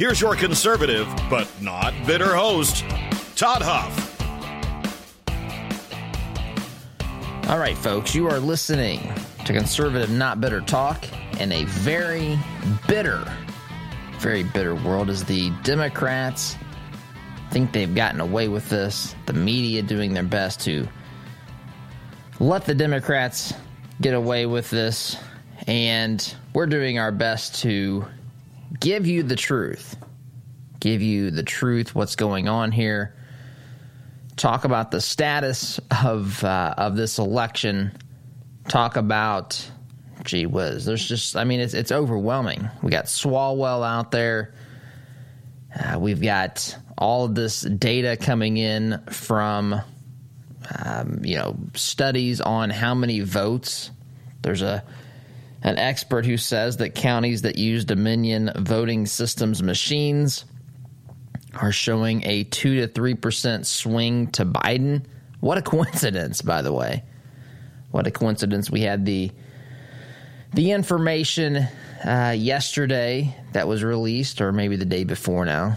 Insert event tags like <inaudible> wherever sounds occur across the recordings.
Here's your conservative, but not bitter host, Todd Huff. All right, folks, you are listening to Conservative Not Bitter Talk in a very bitter, very bitter world as the Democrats think they've gotten away with this. The media doing their best to let the Democrats get away with this. And we're doing our best to give you the truth, give you the truth, what's going on here, talk about the status of uh, of this election, talk about, gee whiz, there's just, I mean, it's it's overwhelming. We got Swalwell out there. Uh, we've got all of this data coming in from, um, you know, studies on how many votes. There's a an expert who says that counties that use Dominion voting systems machines are showing a 2 to 3% swing to Biden. What a <laughs> coincidence, by the way. What a coincidence. We had the the information uh, yesterday that was released, or maybe the day before now,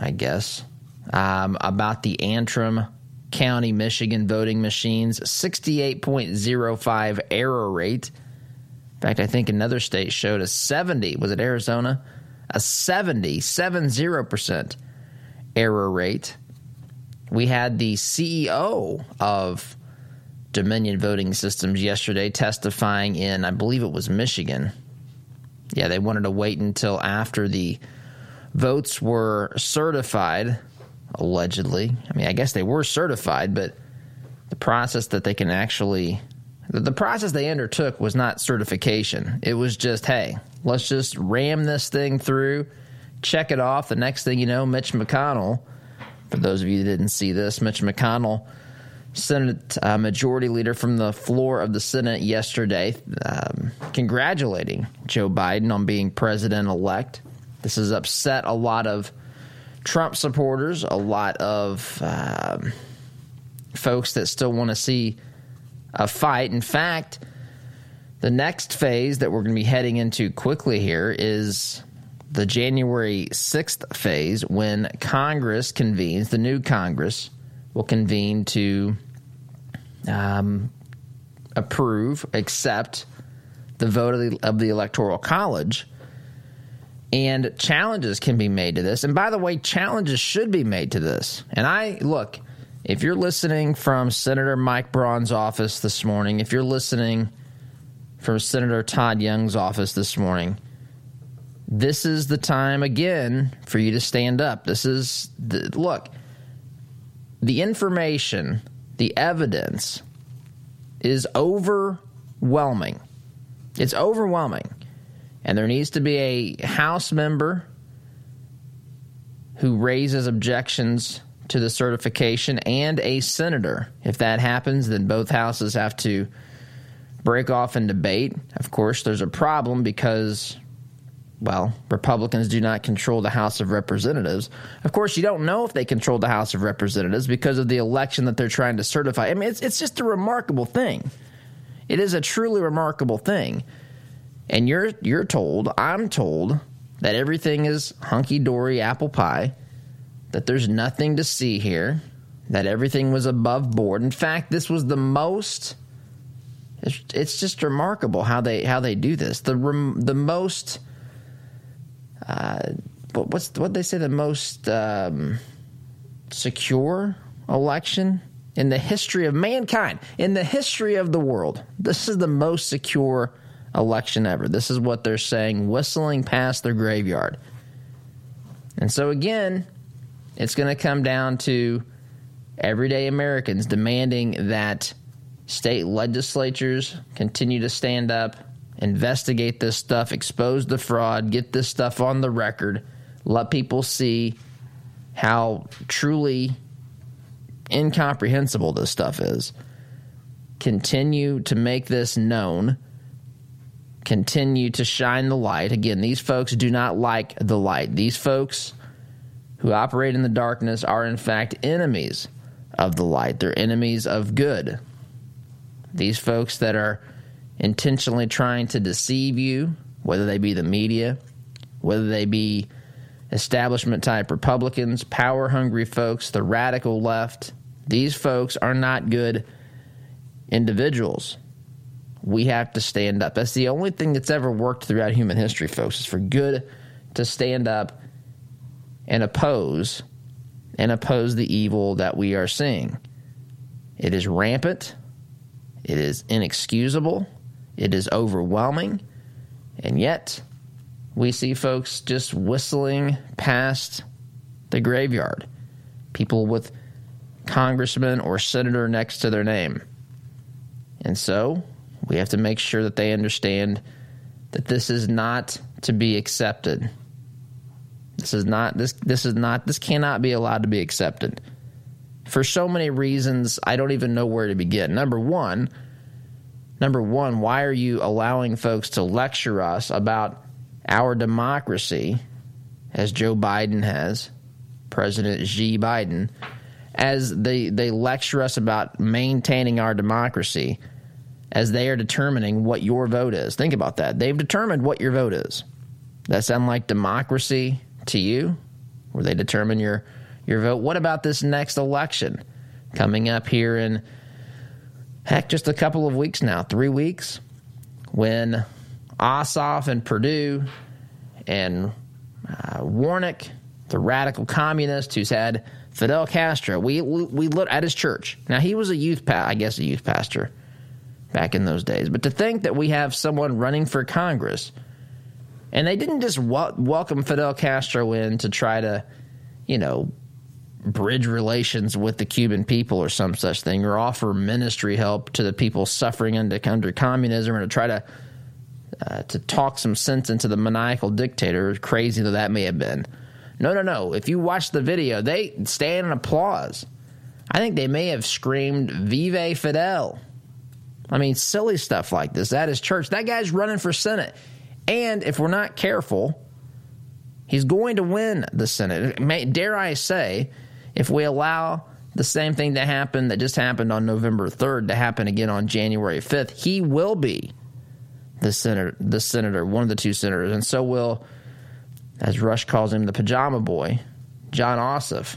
I guess, um, about the Antrim County, Michigan voting machines, 68.05 error rate fact, I think another state showed a 70, was it Arizona? A 70, 70% error rate. We had the CEO of Dominion Voting Systems yesterday testifying in, I believe it was Michigan. Yeah, they wanted to wait until after the votes were certified, allegedly. I mean, I guess they were certified, but the process that they can actually the process they undertook was not certification. It was just, hey, let's just ram this thing through, check it off. The next thing you know, Mitch McConnell, for those of you that didn't see this, Mitch McConnell, Senate uh, Majority Leader from the floor of the Senate yesterday, um, congratulating Joe Biden on being president elect. This has upset a lot of Trump supporters, a lot of um, folks that still want to see a fight. In fact, the next phase that we're going to be heading into quickly here is the January 6th phase when Congress convenes, the new Congress will convene to um, approve, accept the vote of the, of the Electoral College. And challenges can be made to this. And by the way, challenges should be made to this. And I look, if you're listening from Senator Mike Braun's office this morning, if you're listening from Senator Todd Young's office this morning, this is the time again for you to stand up. This is the, look, the information, the evidence is overwhelming. It's overwhelming. And there needs to be a House member who raises objections to the certification and a senator. If that happens, then both houses have to break off and debate. Of course, there's a problem because, well, Republicans do not control the House of Representatives. Of course, you don't know if they control the House of Representatives because of the election that they're trying to certify. I mean, it's, it's just a remarkable thing. It is a truly remarkable thing. And you're you're told, I'm told that everything is hunky dory apple pie that there's nothing to see here, that everything was above board. In fact, this was the most. It's, just remarkable how they how they do this. The the most what's what they say the most um, secure election in the history of mankind, in the history of the world. This is the most secure election ever. This is what they're saying, whistling past their graveyard. And so, again, it's going to come down to everyday Americans demanding that state legislatures continue to stand up, investigate this stuff, expose the fraud, get this stuff on the record, let people see how truly incomprehensible this stuff is. Continue to make this known. Continue to shine the light. Again, these folks do not like the light. These folks who operate in the darkness are, in fact, enemies of the light. They're enemies of good. These folks that are intentionally trying to deceive you, whether they be the media, whether they be establishment type Republicans, power hungry folks, the radical left, these folks are not good individuals. We have to stand up. That's the only thing that's ever worked throughout human history, folks, is for good to stand up and oppose and oppose the evil that we are seeing. It is rampant, it is inexcusable, it is overwhelming, and yet we see folks just whistling past the graveyard. People with congressman or senator next to their name. And so we have to make sure that they understand that this is not to be accepted. This is not this this is not this cannot be allowed to be accepted. For so many reasons, I don't even know where to begin. Number 1, number 1, why are you allowing folks to lecture us about our democracy as Joe Biden has, President Xi Biden? as they, they lecture us about maintaining our democracy as they are determining what your vote is. Think about that. They've determined what your vote is. That sound like democracy to you? Where they determine your your vote? What about this next election coming up here in heck just a couple of weeks now, three weeks, when Ossoff and Perdue and uh, Warnock, the radical communist who's had Fidel Castro. We we, we at his church. Now he was a youth pa- I guess a youth pastor back in those days. But to think that we have someone running for Congress, and they didn't just wel- welcome Fidel Castro in to try to, you know, bridge relations with the Cuban people or some such thing, or offer ministry help to the people suffering under under communism, or to try to uh, to talk some sense into the maniacal dictator, crazy though that may have been. No, no, no. If you watch the video, they stand and applause. I think they may have screamed Vive Fidel. I mean, silly stuff like this. That is church. That guy's running for Senate. And if we're not careful, he's going to win the Senate. May, dare I say, if we allow the same thing that happened that just happened on November 3rd to happen again on January 5th, he will be the senator, the senator, one of the two senators, and so will as Rush calls him, the pajama boy, Jon Ossoff,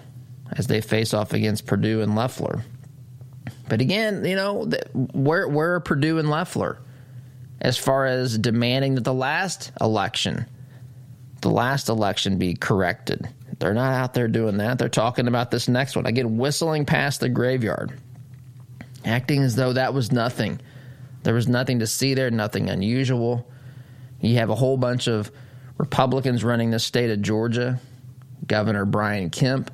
as they face off against Perdue and Loeffler. But again, you know, where where are Perdue and Loeffler as far as demanding that the last election, the last election, be corrected? They're not out there doing that. They're talking about this next one. Again, whistling past the graveyard, acting as though that was nothing. There was nothing to see there, nothing unusual. You have a whole bunch of Republicans running the state of Georgia, Governor Brian Kemp,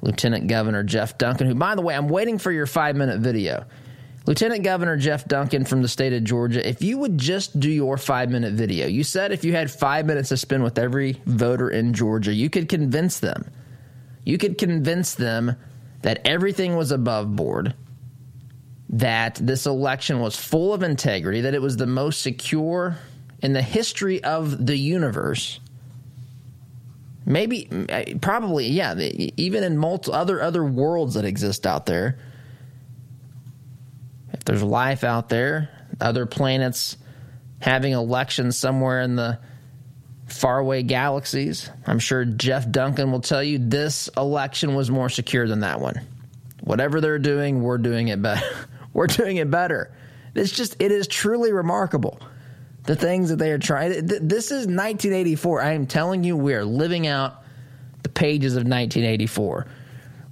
Lieutenant Governor Jeff Duncan, who, by the way, I'm waiting for your five minute video. Lieutenant Governor Jeff Duncan from the state of Georgia, if you would just do your five minute video, you said if you had five minutes to spend with every voter in Georgia, you could convince them. You could convince them that everything was above board, that this election was full of integrity, that it was the most secure in the history of the universe maybe probably yeah even in multi, other other worlds that exist out there there's life out there other planets having elections somewhere in the faraway galaxies i'm sure jeff duncan will tell you this election was more secure than that one whatever they're doing we're doing it better <laughs> we're doing it better it's just it is truly remarkable the things that they are trying. This is 1984. I am telling you, we are living out the pages of 1984,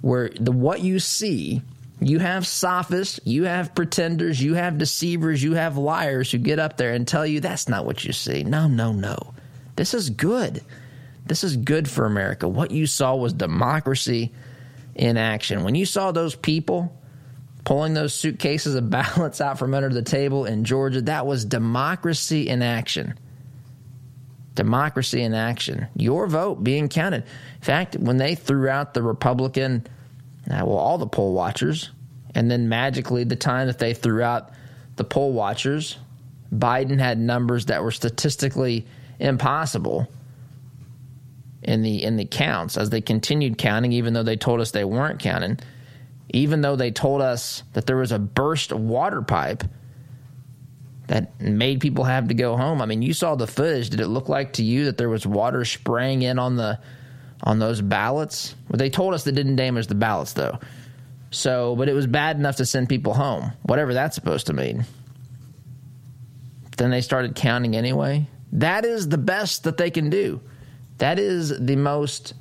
where the what you see. You have sophists, you have pretenders, you have deceivers, you have liars who get up there and tell you that's not what you see. No, no, no. This is good. This is good for America. What you saw was democracy in action. When you saw those people pulling those suitcases of <laughs> ballots out from under the table in Georgia, that was democracy in action. Democracy in action. Your vote being counted. In fact, when they threw out the Republican, uh, well, all the poll watchers, and then magically, the time that they threw out the poll watchers, Biden had numbers that were statistically impossible in the in the counts as they continued counting, even though they told us they weren't counting even though they told us that there was a burst water pipe that made people have to go home. I mean, you saw the footage. Did it look like to you that there was water spraying in on the on those ballots? Well, they told us that didn't damage the ballots though. So, but it was bad enough to send people home, whatever that's supposed to mean. Then they started counting anyway. That is the best that they can do. That is the most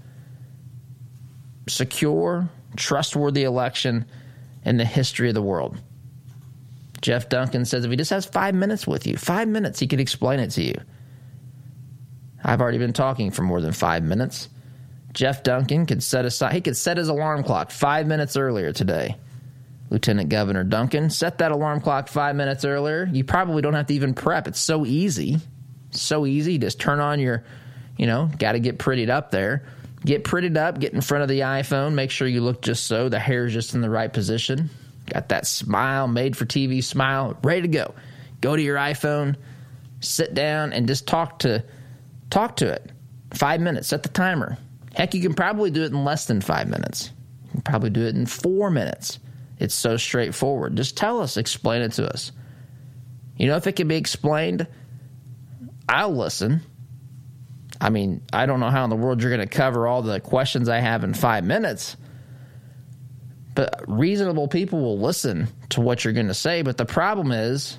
secure, trustworthy election in the history of the world. Jeff Duncan says if he just has five minutes with you, five minutes, he could explain it to you. I've already been talking for more than five minutes. Jeff Duncan could set aside, he could set his alarm clock five minutes earlier today. Lieutenant Governor Duncan, set that alarm clock five minutes earlier. You probably don't have to even prep. It's so easy. So easy. Just turn on your, you know, got to get prettied up there. Get prettied up, get in front of the iPhone, make sure you look just so, the hair's just in the right position. Got that smile, made for TV smile, ready to go. Go to your iPhone, sit down and just talk to talk to it. 5 minutes, set the timer. Heck, you can probably do it in less than 5 minutes. You can probably do it in 4 minutes. It's so straightforward. Just tell us, explain it to us. You know if it can be explained, I'll listen. I mean, I don't know how in the world you're going to cover all the questions I have in five minutes. But reasonable people will listen to what you're going to say. But the problem is,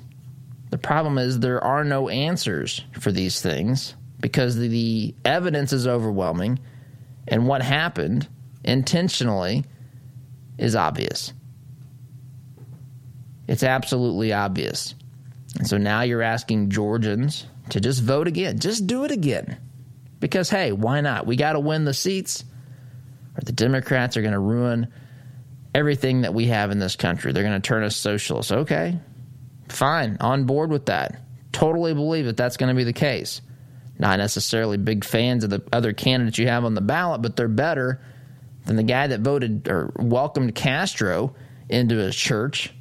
the problem is there are no answers for these things because the, the evidence is overwhelming, and what happened intentionally is obvious. It's absolutely obvious. And so now you're asking Georgians to just vote again. Just do it again. Because, hey, why not? We got to win the seats, or the Democrats are going to ruin everything that we have in this country. They're going to turn us socialists. Okay, fine, on board with that. Totally believe that that's going to be the case. Not necessarily big fans of the other candidates you have on the ballot, but they're better than the guy that voted or welcomed Castro into his church.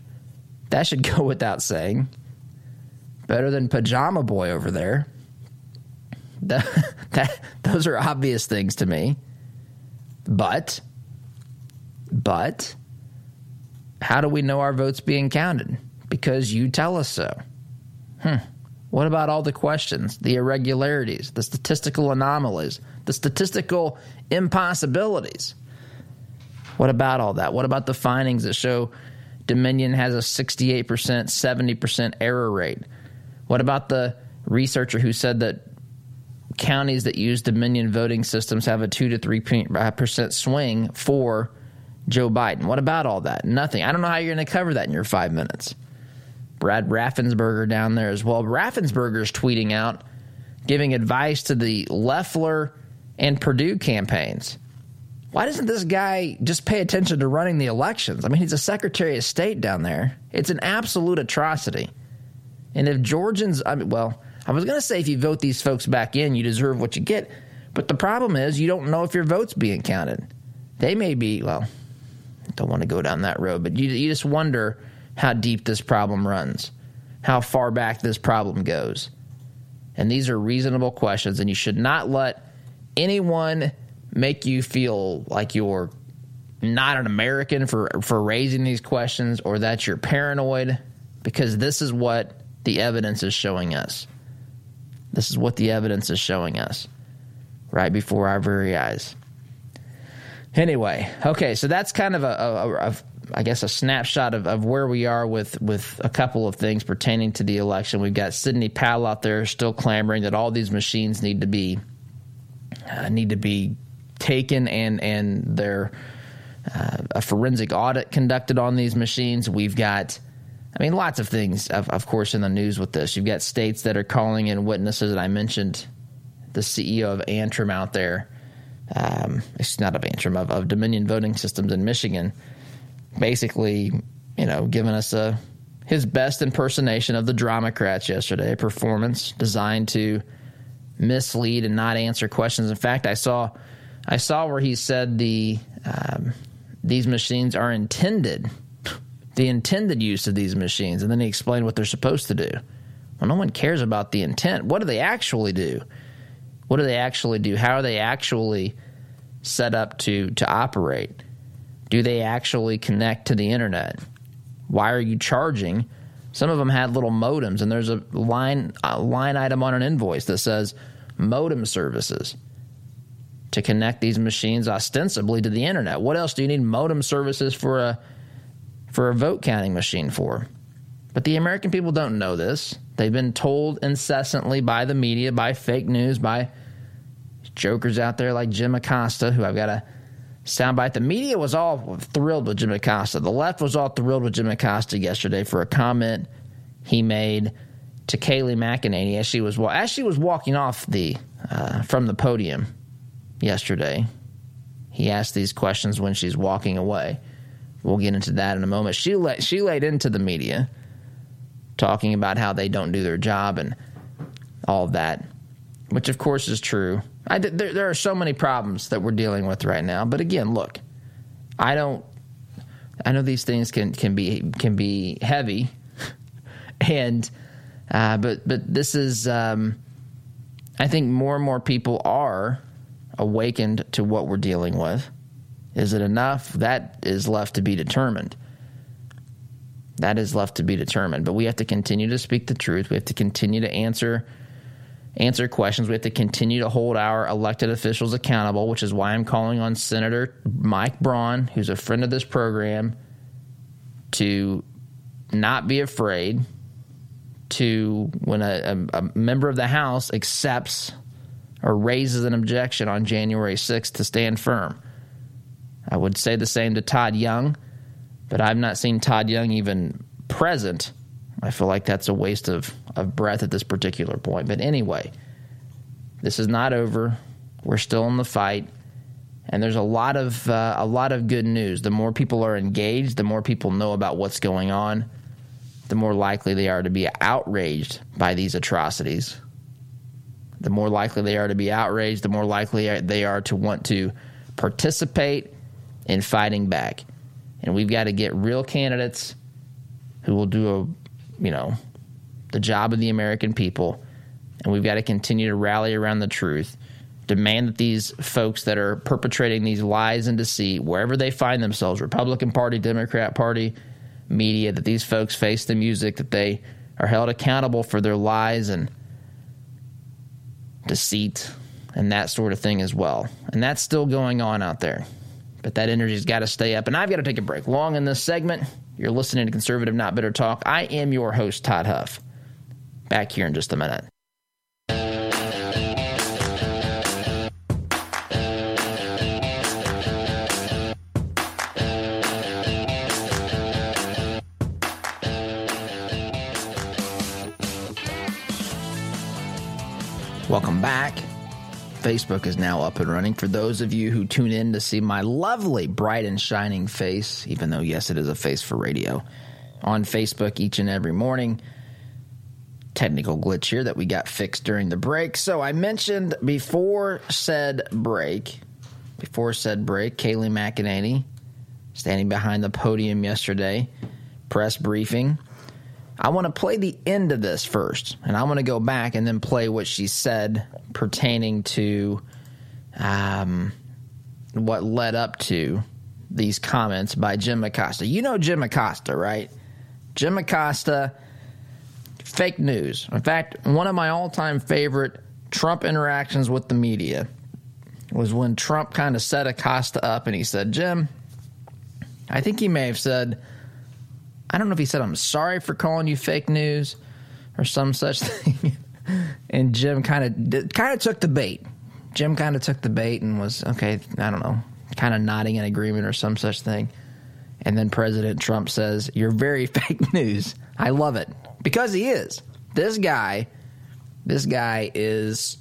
That should <laughs> go without saying. Better than Pajama Boy over there. <laughs> that, those are obvious things to me. But, but, how do we know our votes being counted? Because you tell us so. Hmm. What about all the questions, the irregularities, the statistical anomalies, the statistical impossibilities? What about all that? What about the findings that show Dominion has a 68%, 70% error rate? What about the researcher who said that counties that use Dominion voting systems have a 2 to 3% uh, swing for Joe Biden. What about all that? Nothing. I don't know how you're going to cover that in your five minutes. Brad Raffensperger down there as well. Raffensperger's tweeting out, giving advice to the Loeffler and Perdue campaigns. Why doesn't this guy just pay attention to running the elections? I mean, he's a Secretary of State down there. It's an absolute atrocity. And if Georgians, I mean, well, I was going to say if you vote these folks back in, you deserve what you get. But the problem is you don't know if your vote's being counted. They may be, well, don't want to go down that road, but you, you just wonder how deep this problem runs, how far back this problem goes. And these are reasonable questions, and you should not let anyone make you feel like you're not an American for, for raising these questions or that you're paranoid, because this is what the evidence is showing us. This is what the evidence is showing us right before our very eyes. Anyway, okay, so that's kind of a, a, a I guess, a snapshot of, of where we are with, with a couple of things pertaining to the election. We've got Sidney Powell out there still clamoring that all these machines need to be uh, need to be taken and and their uh, a forensic audit conducted on these machines. We've got, I mean, lots of things, of, of course, in the news with this. You've got states that are calling in witnesses, and I mentioned the CEO of Antrim out there. Um, it's not of Antrim, of, of Dominion Voting Systems in Michigan, basically, you know, giving us a his best impersonation of the Dramocrats yesterday, a performance designed to mislead and not answer questions. In fact, I saw I saw where he said the um, these machines are intended, the intended use of these machines, and then he explained what they're supposed to do. Well, no one cares about the intent. What do they actually do? What do they actually do? How are they actually set up to to operate? Do they actually connect to the internet? Why are you charging? Some of them had little modems, and there's a line a line item on an invoice that says modem services to connect these machines ostensibly to the internet. What else do you need modem services for a for a vote counting machine for? But the American people don't know this. They've been told incessantly by the media, by fake news, by jokers out there like Jim Acosta, who I've got a soundbite. The media was all thrilled with Jim Acosta. The left was all thrilled with Jim Acosta yesterday for a comment he made to Kayleigh McEnany as she was as she was walking off the uh, from the podium yesterday. He asked these questions when she's walking away. We'll get into that in a moment. She let, she laid into the media, talking about how they don't do their job and all that, which of course is true. I, there, there are so many problems that we're dealing with right now. But again, look, I don't. I know these things can can be can be heavy, <laughs> and uh, but but this is. Um, I think more and more people are awakened to what we're dealing with. Is it enough? That is left to be determined. That is left to be determined. But we have to continue to speak the truth. We have to continue to answer answer questions. We have to continue to hold our elected officials accountable, which is why I'm calling on Senator Mike Braun, who's a friend of this program, to not be afraid to when a, a, a member of the House accepts or raises an objection on January 6th to stand firm. I would say the same to Todd Young, but I've not seen Todd Young even present I feel like that's a waste of, of breath at this particular point. But anyway, this is not over. We're still in the fight. And there's a lot of uh, a lot of good news. The more people are engaged, the more people know about what's going on, the more likely they are to be outraged by these atrocities. The more likely they are to be outraged, the more likely they are to want to participate in fighting back. And we've got to get real candidates who will do a you know, the job of the American people, and we've got to continue to rally around the truth. Demand that these folks that are perpetrating these lies and deceit, wherever they find themselves, Republican Party, Democrat Party, media, that these folks face the music, that they are held accountable for their lies and deceit and that sort of thing as well. And that's still going on out there. But that energy's got to stay up. And I've got to take a break. Long in this segment. You're listening to Conservative Not Bitter Talk. I am your host, Todd Huff. Back here in just a minute. Facebook is now up and running. For those of you who tune in to see my lovely, bright, and shining face, even though, yes, it is a face for radio, on Facebook each and every morning. Technical glitch here that we got fixed during the break. So I mentioned before said break, before said break, Kayleigh McEnany standing behind the podium yesterday, press briefing I want to play the end of this first, and I want to go back and then play what she said pertaining to um, what led up to these comments by Jim Acosta. You know Jim Acosta, right? Jim Acosta, fake news. In fact, one of my all time favorite Trump interactions with the media was when Trump kind of set Acosta up and he said, Jim, I think he may have said, I don't know if he said, I'm sorry for calling you fake news or some such <laughs> thing. and Jim kind of kind of took the bait. Jim kind of took the bait and was, okay, I don't know, kind of nodding in agreement or some such thing. And then President Trump says, You're very <laughs> fake news. I love it. Because he is. This guy, this guy is,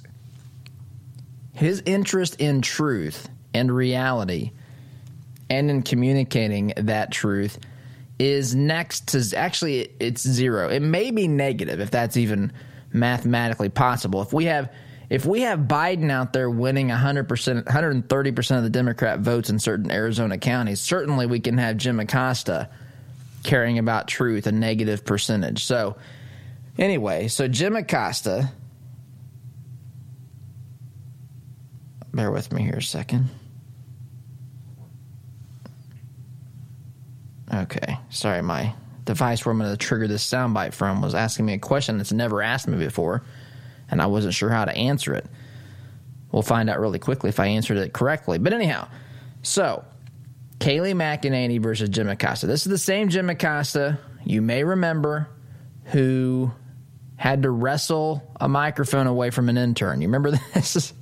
his interest in truth and reality and in communicating that truth is next to actually it's zero. It may be negative if that's even mathematically possible. If we have if we have Biden out there winning 100%, 130% of the Democrat votes in certain Arizona counties, certainly we can have Jim Acosta caring about truth a negative percentage. So, anyway, so Jim Acosta, bear with me here a second. Okay, sorry, my device where I'm going to trigger this soundbite from was asking me a question that's never asked me before and I wasn't sure how to answer it. We'll find out really quickly if I answered it correctly. But anyhow, so Kayleigh McEnany versus Jim Acosta. This is the same Jim Acosta you may remember who had to wrestle a microphone away from an intern. You remember <laughs> this?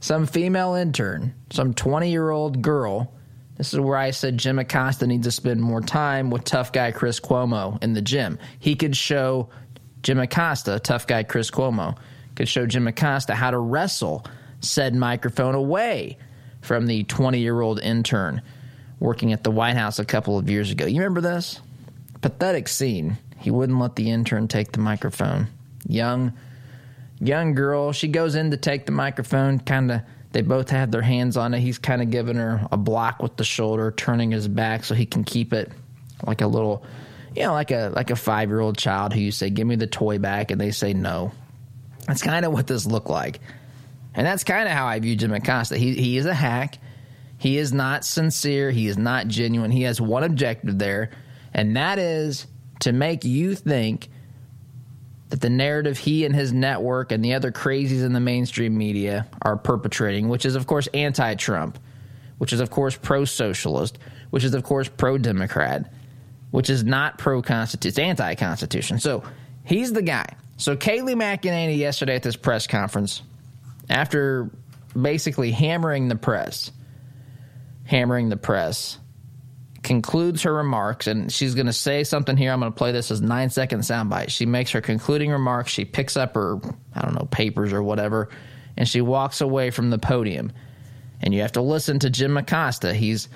some female intern, some 20 year old girl. This is where I said Jim Acosta needs to spend more time with tough guy Chris Cuomo in the gym. He could show Jim Acosta, tough guy Chris Cuomo, could show Jim Acosta how to wrestle said microphone away from the 20 year old intern working at the White House a couple of years ago. You remember this? Pathetic scene. He wouldn't let the intern take the microphone. Young, young girl. She goes in to take the microphone. Kind of, they both have their hands on it. He's kind of giving her a block with the shoulder, turning his back so he can keep it like a little, you know, like a like a five year old child who you say, "Give me the toy back," and they say no. That's kind of what this looked like. And that's kind of how I view Jim Acosta. He, he is a hack. He is not sincere. He is not genuine. He has one objective there, and that is to make you think that the narrative he and his network and the other crazies in the mainstream media are perpetrating, which is, of course, anti Trump, which is, of course, pro socialist, which is, of course, pro Democrat, which is not pro Constitution, it's anti Constitution. So he's the guy. So Kayleigh McEnany yesterday at this press conference, after basically hammering the press, hammering the press, concludes her remarks, and she's going to say something here. I'm going to play this as nine second soundbite. She makes her concluding remarks. She picks up her, I don't know, papers or whatever, and she walks away from the podium. And you have to listen to Jim Acosta. He's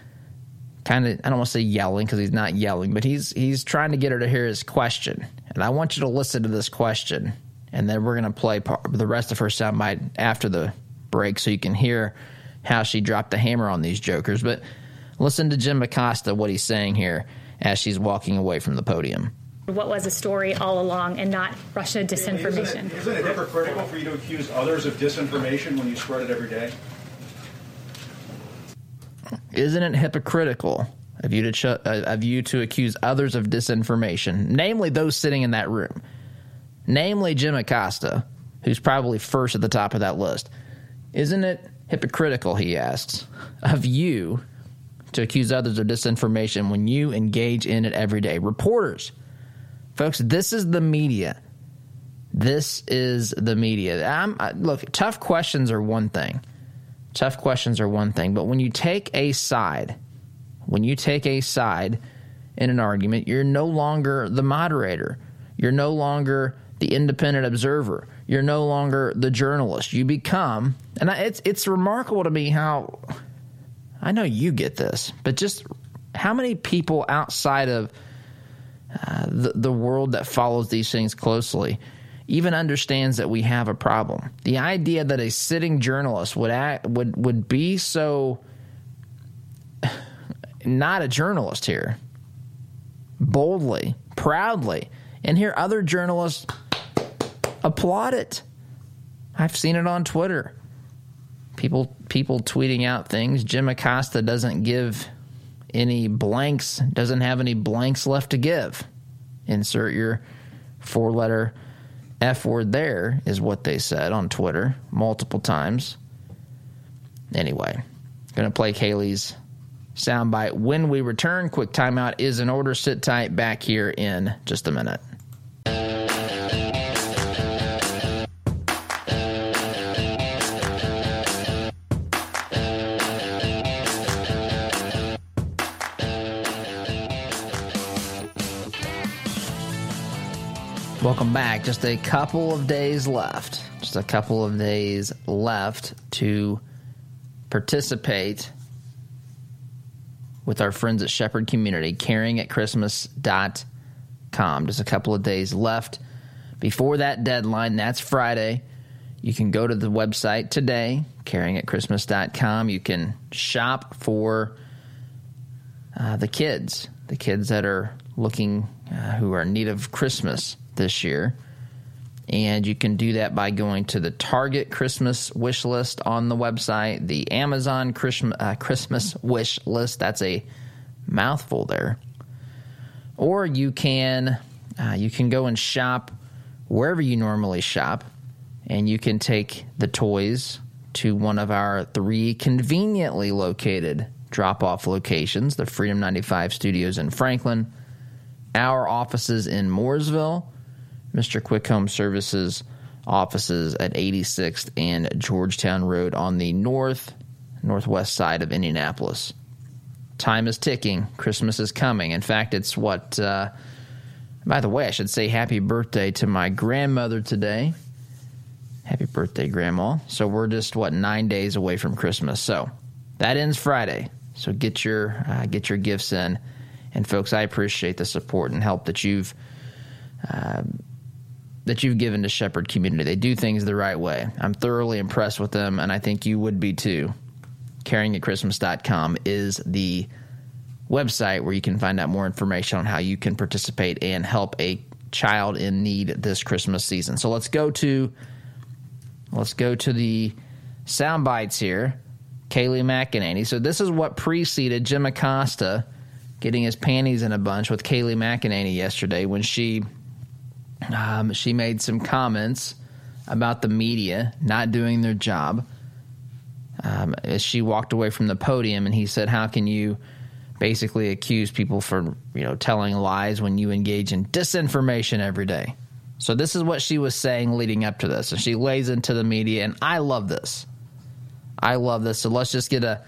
kind of I don't want to say yelling because he's not yelling, but he's he's trying to get her to hear his question. And I want you to listen to this question, and then we're going to play part, the rest of her soundbite after the break, so you can hear how she dropped the hammer on these jokers. But listen to Jim Acosta what he's saying here as she's walking away from the podium. What was a story all along, and not Russia disinformation? Isn't it, isn't it hypocritical for you to accuse others of disinformation when you spread it every day? Isn't it hypocritical of you to ch- uh, of you to accuse others of disinformation, namely those sitting in that room, namely Jim Acosta, who's probably first at the top of that list? Isn't it hypocritical, he asks, of you to accuse others of disinformation when you engage in it every day? Reporters, folks, this is the media. This is the media. I, look, tough questions are one thing Tough questions are one thing, but when you take a side, when you take a side in an argument, you're no longer the moderator. You're no longer the independent observer. You're no longer the journalist. You become, and it's it's remarkable to me how I know you get this, but just how many people outside of uh, the the world that follows these things closely even understands that we have a problem. The idea that a sitting journalist would act, would would be so <sighs> not a journalist here, boldly, proudly, and hear other journalists applaud it. I've seen it on Twitter. People people tweeting out things. Jim Acosta doesn't give any blanks, doesn't have any blanks left to give. Insert your four letter F word there is what they said on Twitter multiple times. Anyway, going to play Kayleigh's soundbite when we return. Quick timeout is in order. Sit tight back here in just a minute. Welcome back. Just a couple of days left. Just a couple of days left to participate with our friends at Shepherd Community, caring at Christmas.com. Just a couple of days left before that deadline. That's Friday. You can go to the website today, caring at Christmas.com. You can shop for uh, the kids, the kids that are looking, uh, who are in need of Christmas this year. And you can do that by going to the Target Christmas wish list on the website, the Amazon Christmas, uh, Christmas wish list. That's a mouthful there. Or you can uh, you can go and shop wherever you normally shop, and you can take the toys to one of our three conveniently located drop off locations: the Freedom 95 studios in Franklin, our offices in Mooresville Mr. Quik Home Services offices at 86th and Georgetown Road on the north northwest side of Indianapolis. Time is ticking. Christmas is coming. In fact, it's what. Uh, by the way, I should say happy birthday to my grandmother today. Happy birthday, Grandma. So we're just what nine days away from Christmas. So that ends Friday. So get your uh, get your gifts in, and folks, I appreciate the support and help that you've uh, that you've given to Shepherd Community. They do things the right way. I'm thoroughly impressed with them, and I think you would be too. CaringAtChristmas.com is the website where you can find out more information on how you can participate and help a child in need this Christmas season. So let's go to let's go to the sound bites here. Kayleigh McEnany. So this is what preceded Jim Acosta getting his panties in a bunch with Kayleigh McEnany yesterday when she um, she made some comments about the media not doing their job. Um, as she walked away from the podium, and he said, "How can you basically accuse people for you know telling lies when you engage in disinformation every day?" So this is what she was saying leading up to this, and she lays into the media, and I love this. I love this. So let's just get a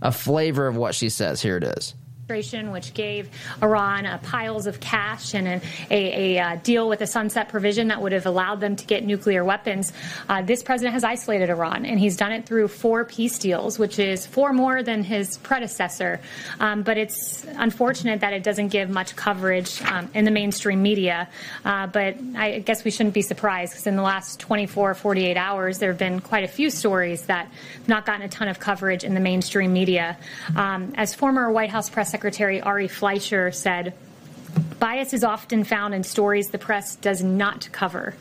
a flavor of what she says. Here it is which gave Iran uh, piles of cash and a, a, a, uh, deal with a sunset provision that would have allowed them to get nuclear weapons. Uh, this president has isolated Iran, and he's done it through four peace deals, which is four more than his predecessor. Um, but it's unfortunate that it doesn't give much coverage um, in the mainstream media. Uh, but I guess we shouldn't be surprised because in the last 24, 48 hours, there have been quite a few stories that have not gotten a ton of coverage in the mainstream media. Um, as former White House press Secretary Ari Fleischer said, Bias is often found in stories the press does not cover.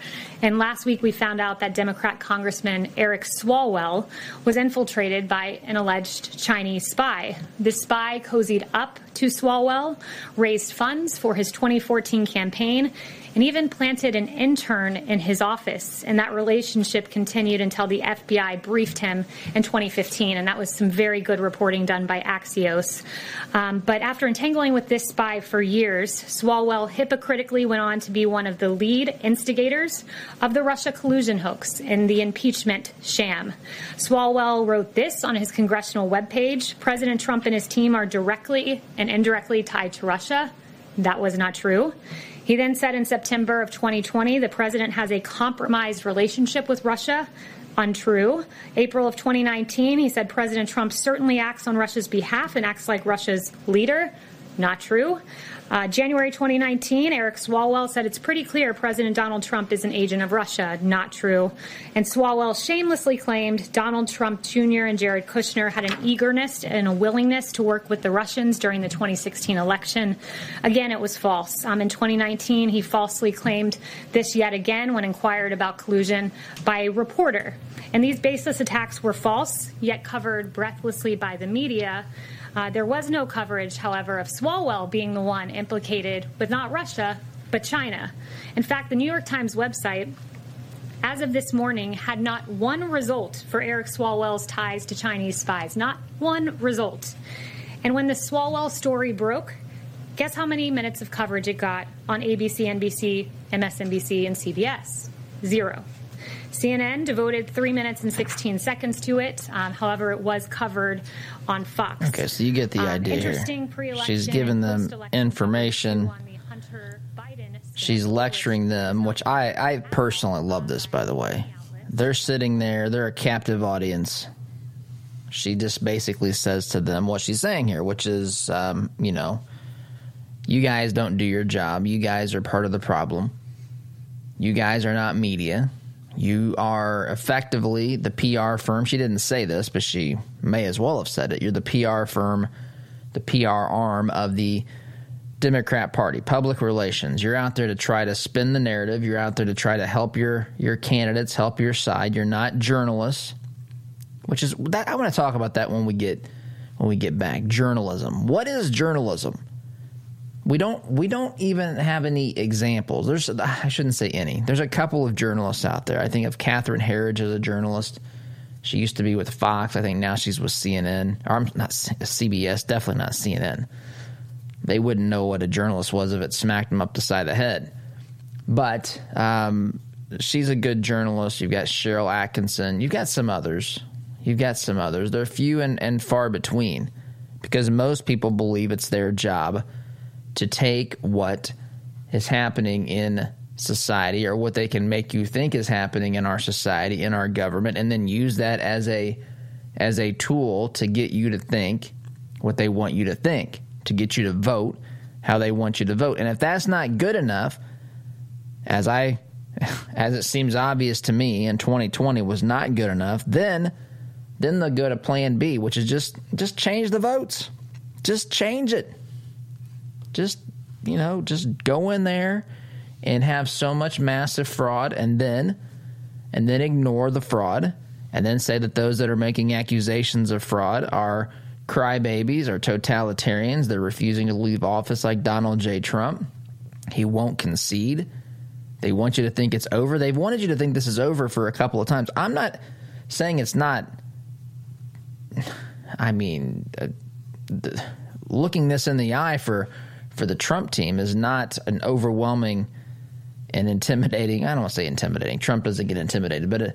And last week we found out that Democrat Congressman Eric Swalwell was infiltrated by an alleged Chinese spy. This spy cozied up to Swalwell, raised funds for his 2014 campaign, and even planted an intern in his office. And that relationship continued until the FBI briefed him in 2015. And that was some very good reporting done by Axios. Um, but after entangling with this spy for years, Swalwell hypocritically went on to be one of the lead instigators of the Russia collusion hoax in the impeachment sham. Swalwell wrote this on his congressional webpage President Trump and his team are directly and indirectly tied to Russia. That was not true. He then said in September of 2020 the president has a compromised relationship with Russia. Untrue. April of 2019, he said President Trump certainly acts on Russia's behalf and acts like Russia's leader. Not true. Uh, January 2019, Eric Swalwell said it's pretty clear President Donald Trump is an agent of Russia. Not true. And Swalwell shamelessly claimed Donald Trump Jr. and Jared Kushner had an eagerness and a willingness to work with the Russians during the 2016 election. Again, it was false. Um, in 2019, he falsely claimed this yet again when inquired about collusion by a reporter. And these baseless attacks were false, yet covered breathlessly by the media. Uh, there was no coverage, however, of Swalwell being the one implicated with not Russia, but China. In fact, the New York Times website, as of this morning, had not one result for Eric Swalwell's ties to Chinese spies. Not one result. And when the Swalwell story broke, guess how many minutes of coverage it got on ABC, NBC, MSNBC, and CBS? Zero. CNN devoted three minutes and 16 seconds to it. Um, however, it was covered on Fox. Okay, so you get the Um, idea interesting here. pre-election She's giving them information. coverage on the Hunter Biden She's lecturing them, which I, I personally love this, by the way. They're sitting there, they're a captive audience. She just basically says to them what she's saying here, which is, um, you know, you guys don't do your job. You guys are part of the problem. You guys are not media. You are effectively the PR firm. She didn't say this, but she may as well have said it. You're the PR firm, the PR arm of the Democrat Party, public relations. You're out there to try to spin the narrative. You're out there to try to help your your candidates, help your side. You're not journalists, which is that I want to talk about that when we get when we get back. Journalism. What is journalism? We don't we don't even have any examples. There's I shouldn't say any. There's a couple of journalists out there. I think of Catherine Herridge as a journalist. She used to be with Fox. I think now she's with CNN. Or I'm not CBS. Definitely not CNN they wouldn't know what a journalist was if it smacked them up the side of the head. But um, she's a good journalist. You've got Sharyl Attkisson. You've got some others. You've got some others. They're few and, and far between because most people believe it's their job to take what is happening in society or what they can make you think is happening in our society, in our government, and then use that as a as a tool to get you to think what they want you to think to get you to vote how they want you to vote. And if that's not good enough, as I <laughs> as it seems obvious to me in 2020 was not good enough, then then they'll go to plan B, which is just just change the votes. Just change it. Just you know, just go in there and have so much massive fraud and then and then ignore the fraud and then say that those that are making accusations of fraud are crybabies or totalitarians. They're refusing to leave office like Donald J. Trump. He won't concede. They want you to think it's over. They've wanted you to think this is over for a couple of times. I'm not saying it's not. I mean, uh, the, looking this in the eye for for the Trump team is not an overwhelming and intimidating. I don't want to say intimidating. Trump doesn't get intimidated, but a,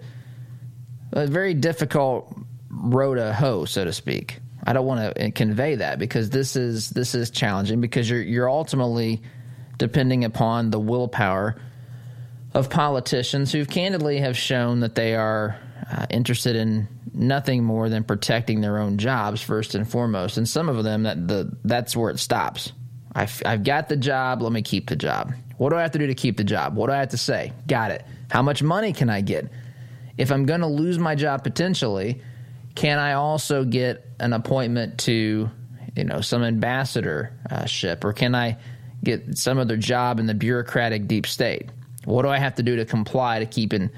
a very difficult road to hoe, so to speak. I don't want to convey that because this is this is challenging because you're you're ultimately depending upon the willpower of politicians who candidly have shown that they are uh, interested in nothing more than protecting their own jobs first and foremost. And some of them that the that's where it stops. I've, I've got the job. Let me keep the job. What do I have to do to keep the job? What do I have to say? Got it. How much money can I get? If I'm going to lose my job potentially, can I also get an appointment to, you know, some ambassadorship, or can I get some other job in the bureaucratic deep state? What do I have to do to comply to keeping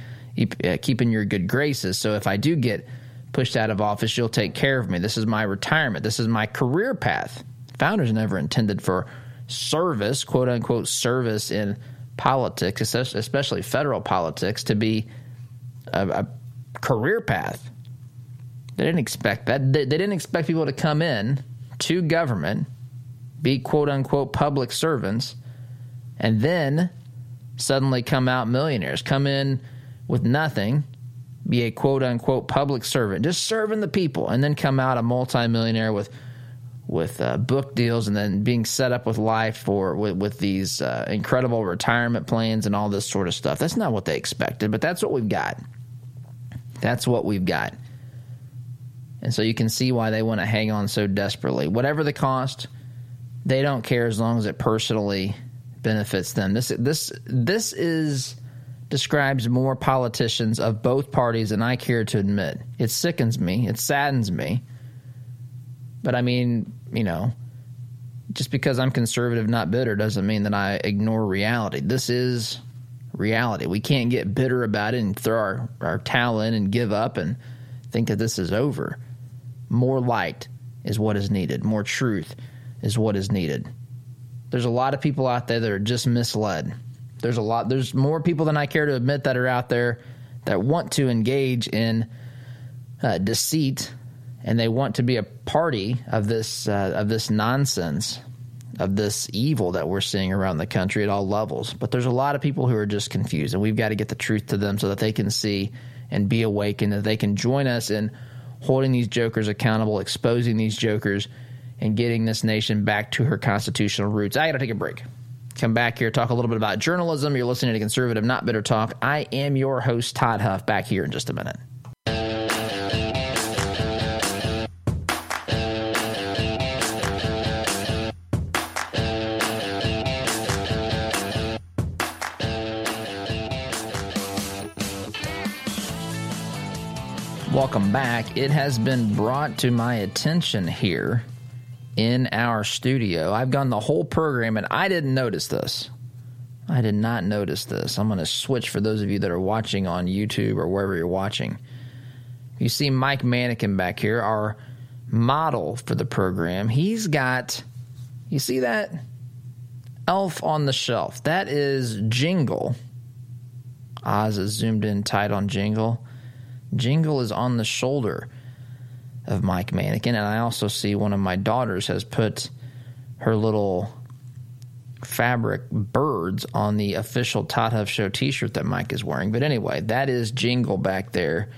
uh, keeping your good graces? So if I do get pushed out of office, you'll take care of me. This is my retirement. This is my career path. Founders never intended for service, quote unquote, service in politics, especially federal politics, to be a, a career path. They didn't expect that. They, they didn't expect people to come in to government, be quote unquote public servants, and then suddenly come out millionaires, come in with nothing, be a quote unquote public servant, just serving the people, and then come out a multimillionaire with with uh, book deals and then being set up with life for with, with these uh, incredible retirement plans and all this sort of stuff. That's not what they expected, but that's what we've got. That's what we've got. And so you can see why they want to hang on so desperately. Whatever the cost, they don't care as long as it personally benefits them. This this this is describes more politicians of both parties than I care to admit. It sickens me. It saddens me. But I mean, you know, just because I'm conservative, not bitter, doesn't mean that I ignore reality. This is reality. We can't get bitter about it and throw our, our towel in and give up and think that this is over. More light is what is needed, more truth is what is needed. There's a lot of people out there that are just misled. There's a lot, there's more people than I care to admit that are out there that want to engage in uh, deceit and they want to be a party of this uh, of this nonsense of this evil that we're seeing around the country at all levels. But there's a lot of people who are just confused, and we've got to get the truth to them so that they can see and be awakened, that they can join us in holding these jokers accountable, exposing these jokers, and getting this nation back to her constitutional roots. I got to take a break. Come back here, talk a little bit about journalism. You're listening to Conservative Not Bitter Talk. I am your host, Todd Huff, back here in just a minute. Welcome back. It has been brought to my attention here in our studio. I've gone the whole program and I didn't notice this. I did not notice this. I'm going to switch for those of you that are watching on YouTube or wherever you're watching. You see Mike Mannequin back here, our model for the program. He's got, you see that? Elf on the shelf. That is Jingle. Oz is zoomed in tight on Jingle. Jingle is on the shoulder of Mike Mannequin, and I also see one of my daughters has put her little fabric birds on the official Todd Huff Show T-shirt that Mike is wearing. But anyway, that is Jingle back there.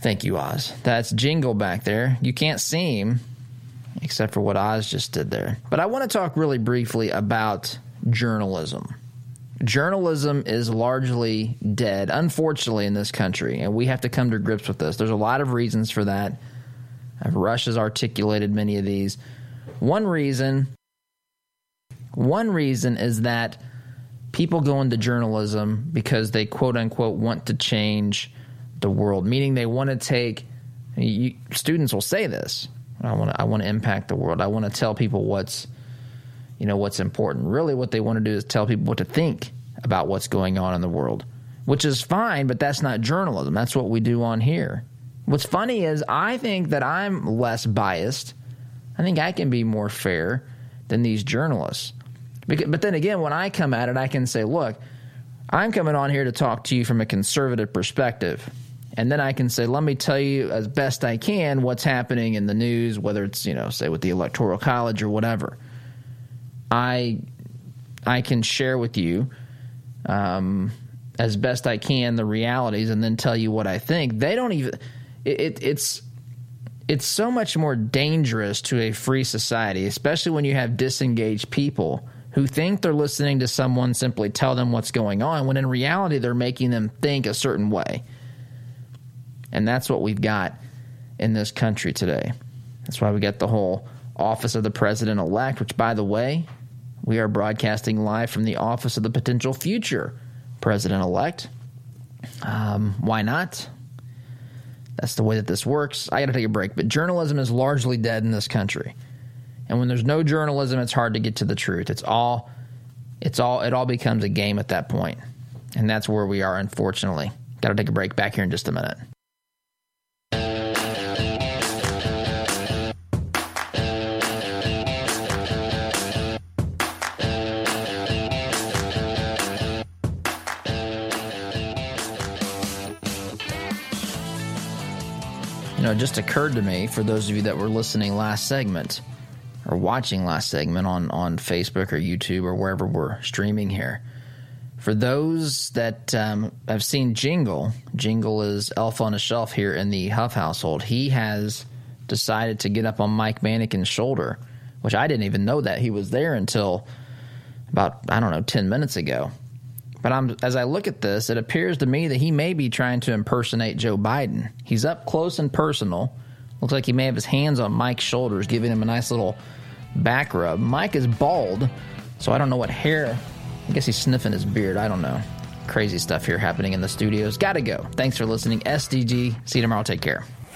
Thank you, Oz. That's Jingle back there. You can't see him except for what Oz just did there. But I want to talk really briefly about journalism journalism is largely dead, unfortunately, in this country, and we have to come to grips with this. There's a lot of reasons for that. Uh, Rush has articulated many of these. One reason, one reason is that people go into journalism because they quote unquote want to change the world, meaning they want to take. You, students will say this. I want to. I want to impact the world. I want to tell people what's you know what's important. Really, what they want to do is tell people what to think about what's going on in the world, which is fine, but that's not journalism. That's what we do on here. What's funny is I think that I'm less biased. I think I can be more fair than these journalists. But then again, when I come at it, I can say, look, I'm coming on here to talk to you from a conservative perspective. And then I can say, let me tell you as best I can what's happening in the news, whether it's, you know, say with the Electoral College or whatever. I I can share with you um, as best I can the realities and then tell you what I think. They don't even. It, it, it's it's so much more dangerous to a free society, especially when you have disengaged people who think they're listening to someone simply tell them what's going on, when in reality they're making them think a certain way. And that's what we've got in this country today. That's why we get the whole office of the president elect, which, by the way, we are broadcasting live from the office of the potential future president elect. Um, why not? That's the way that this works. I got to take a break, but journalism is largely dead in this country. And when there's no journalism, it's hard to get to the truth. It's all, it's all, it all becomes a game at that point. And that's where we are, unfortunately. Got to take a break back here in just a minute. Know, it just occurred to me for those of you that were listening last segment or watching last segment on, on Facebook or YouTube or wherever we're streaming here. For those that um, have seen Jingle, Jingle is Elf on a Shelf here in the Huff household. He has decided to get up on Mike Mannequin's shoulder, which I didn't even know that he was there until about, I don't know, 10 minutes ago. But I'm, as I look at this, it appears to me that he may be trying to impersonate Joe Biden. He's up close and personal. Looks like he may have his hands on Mike's shoulders, giving him a nice little back rub. Mike is bald, so I don't know what hair. I guess he's sniffing his beard. I don't know. Crazy stuff here happening in the studios. Gotta go. Thanks for listening. SDG. See you tomorrow. Take care.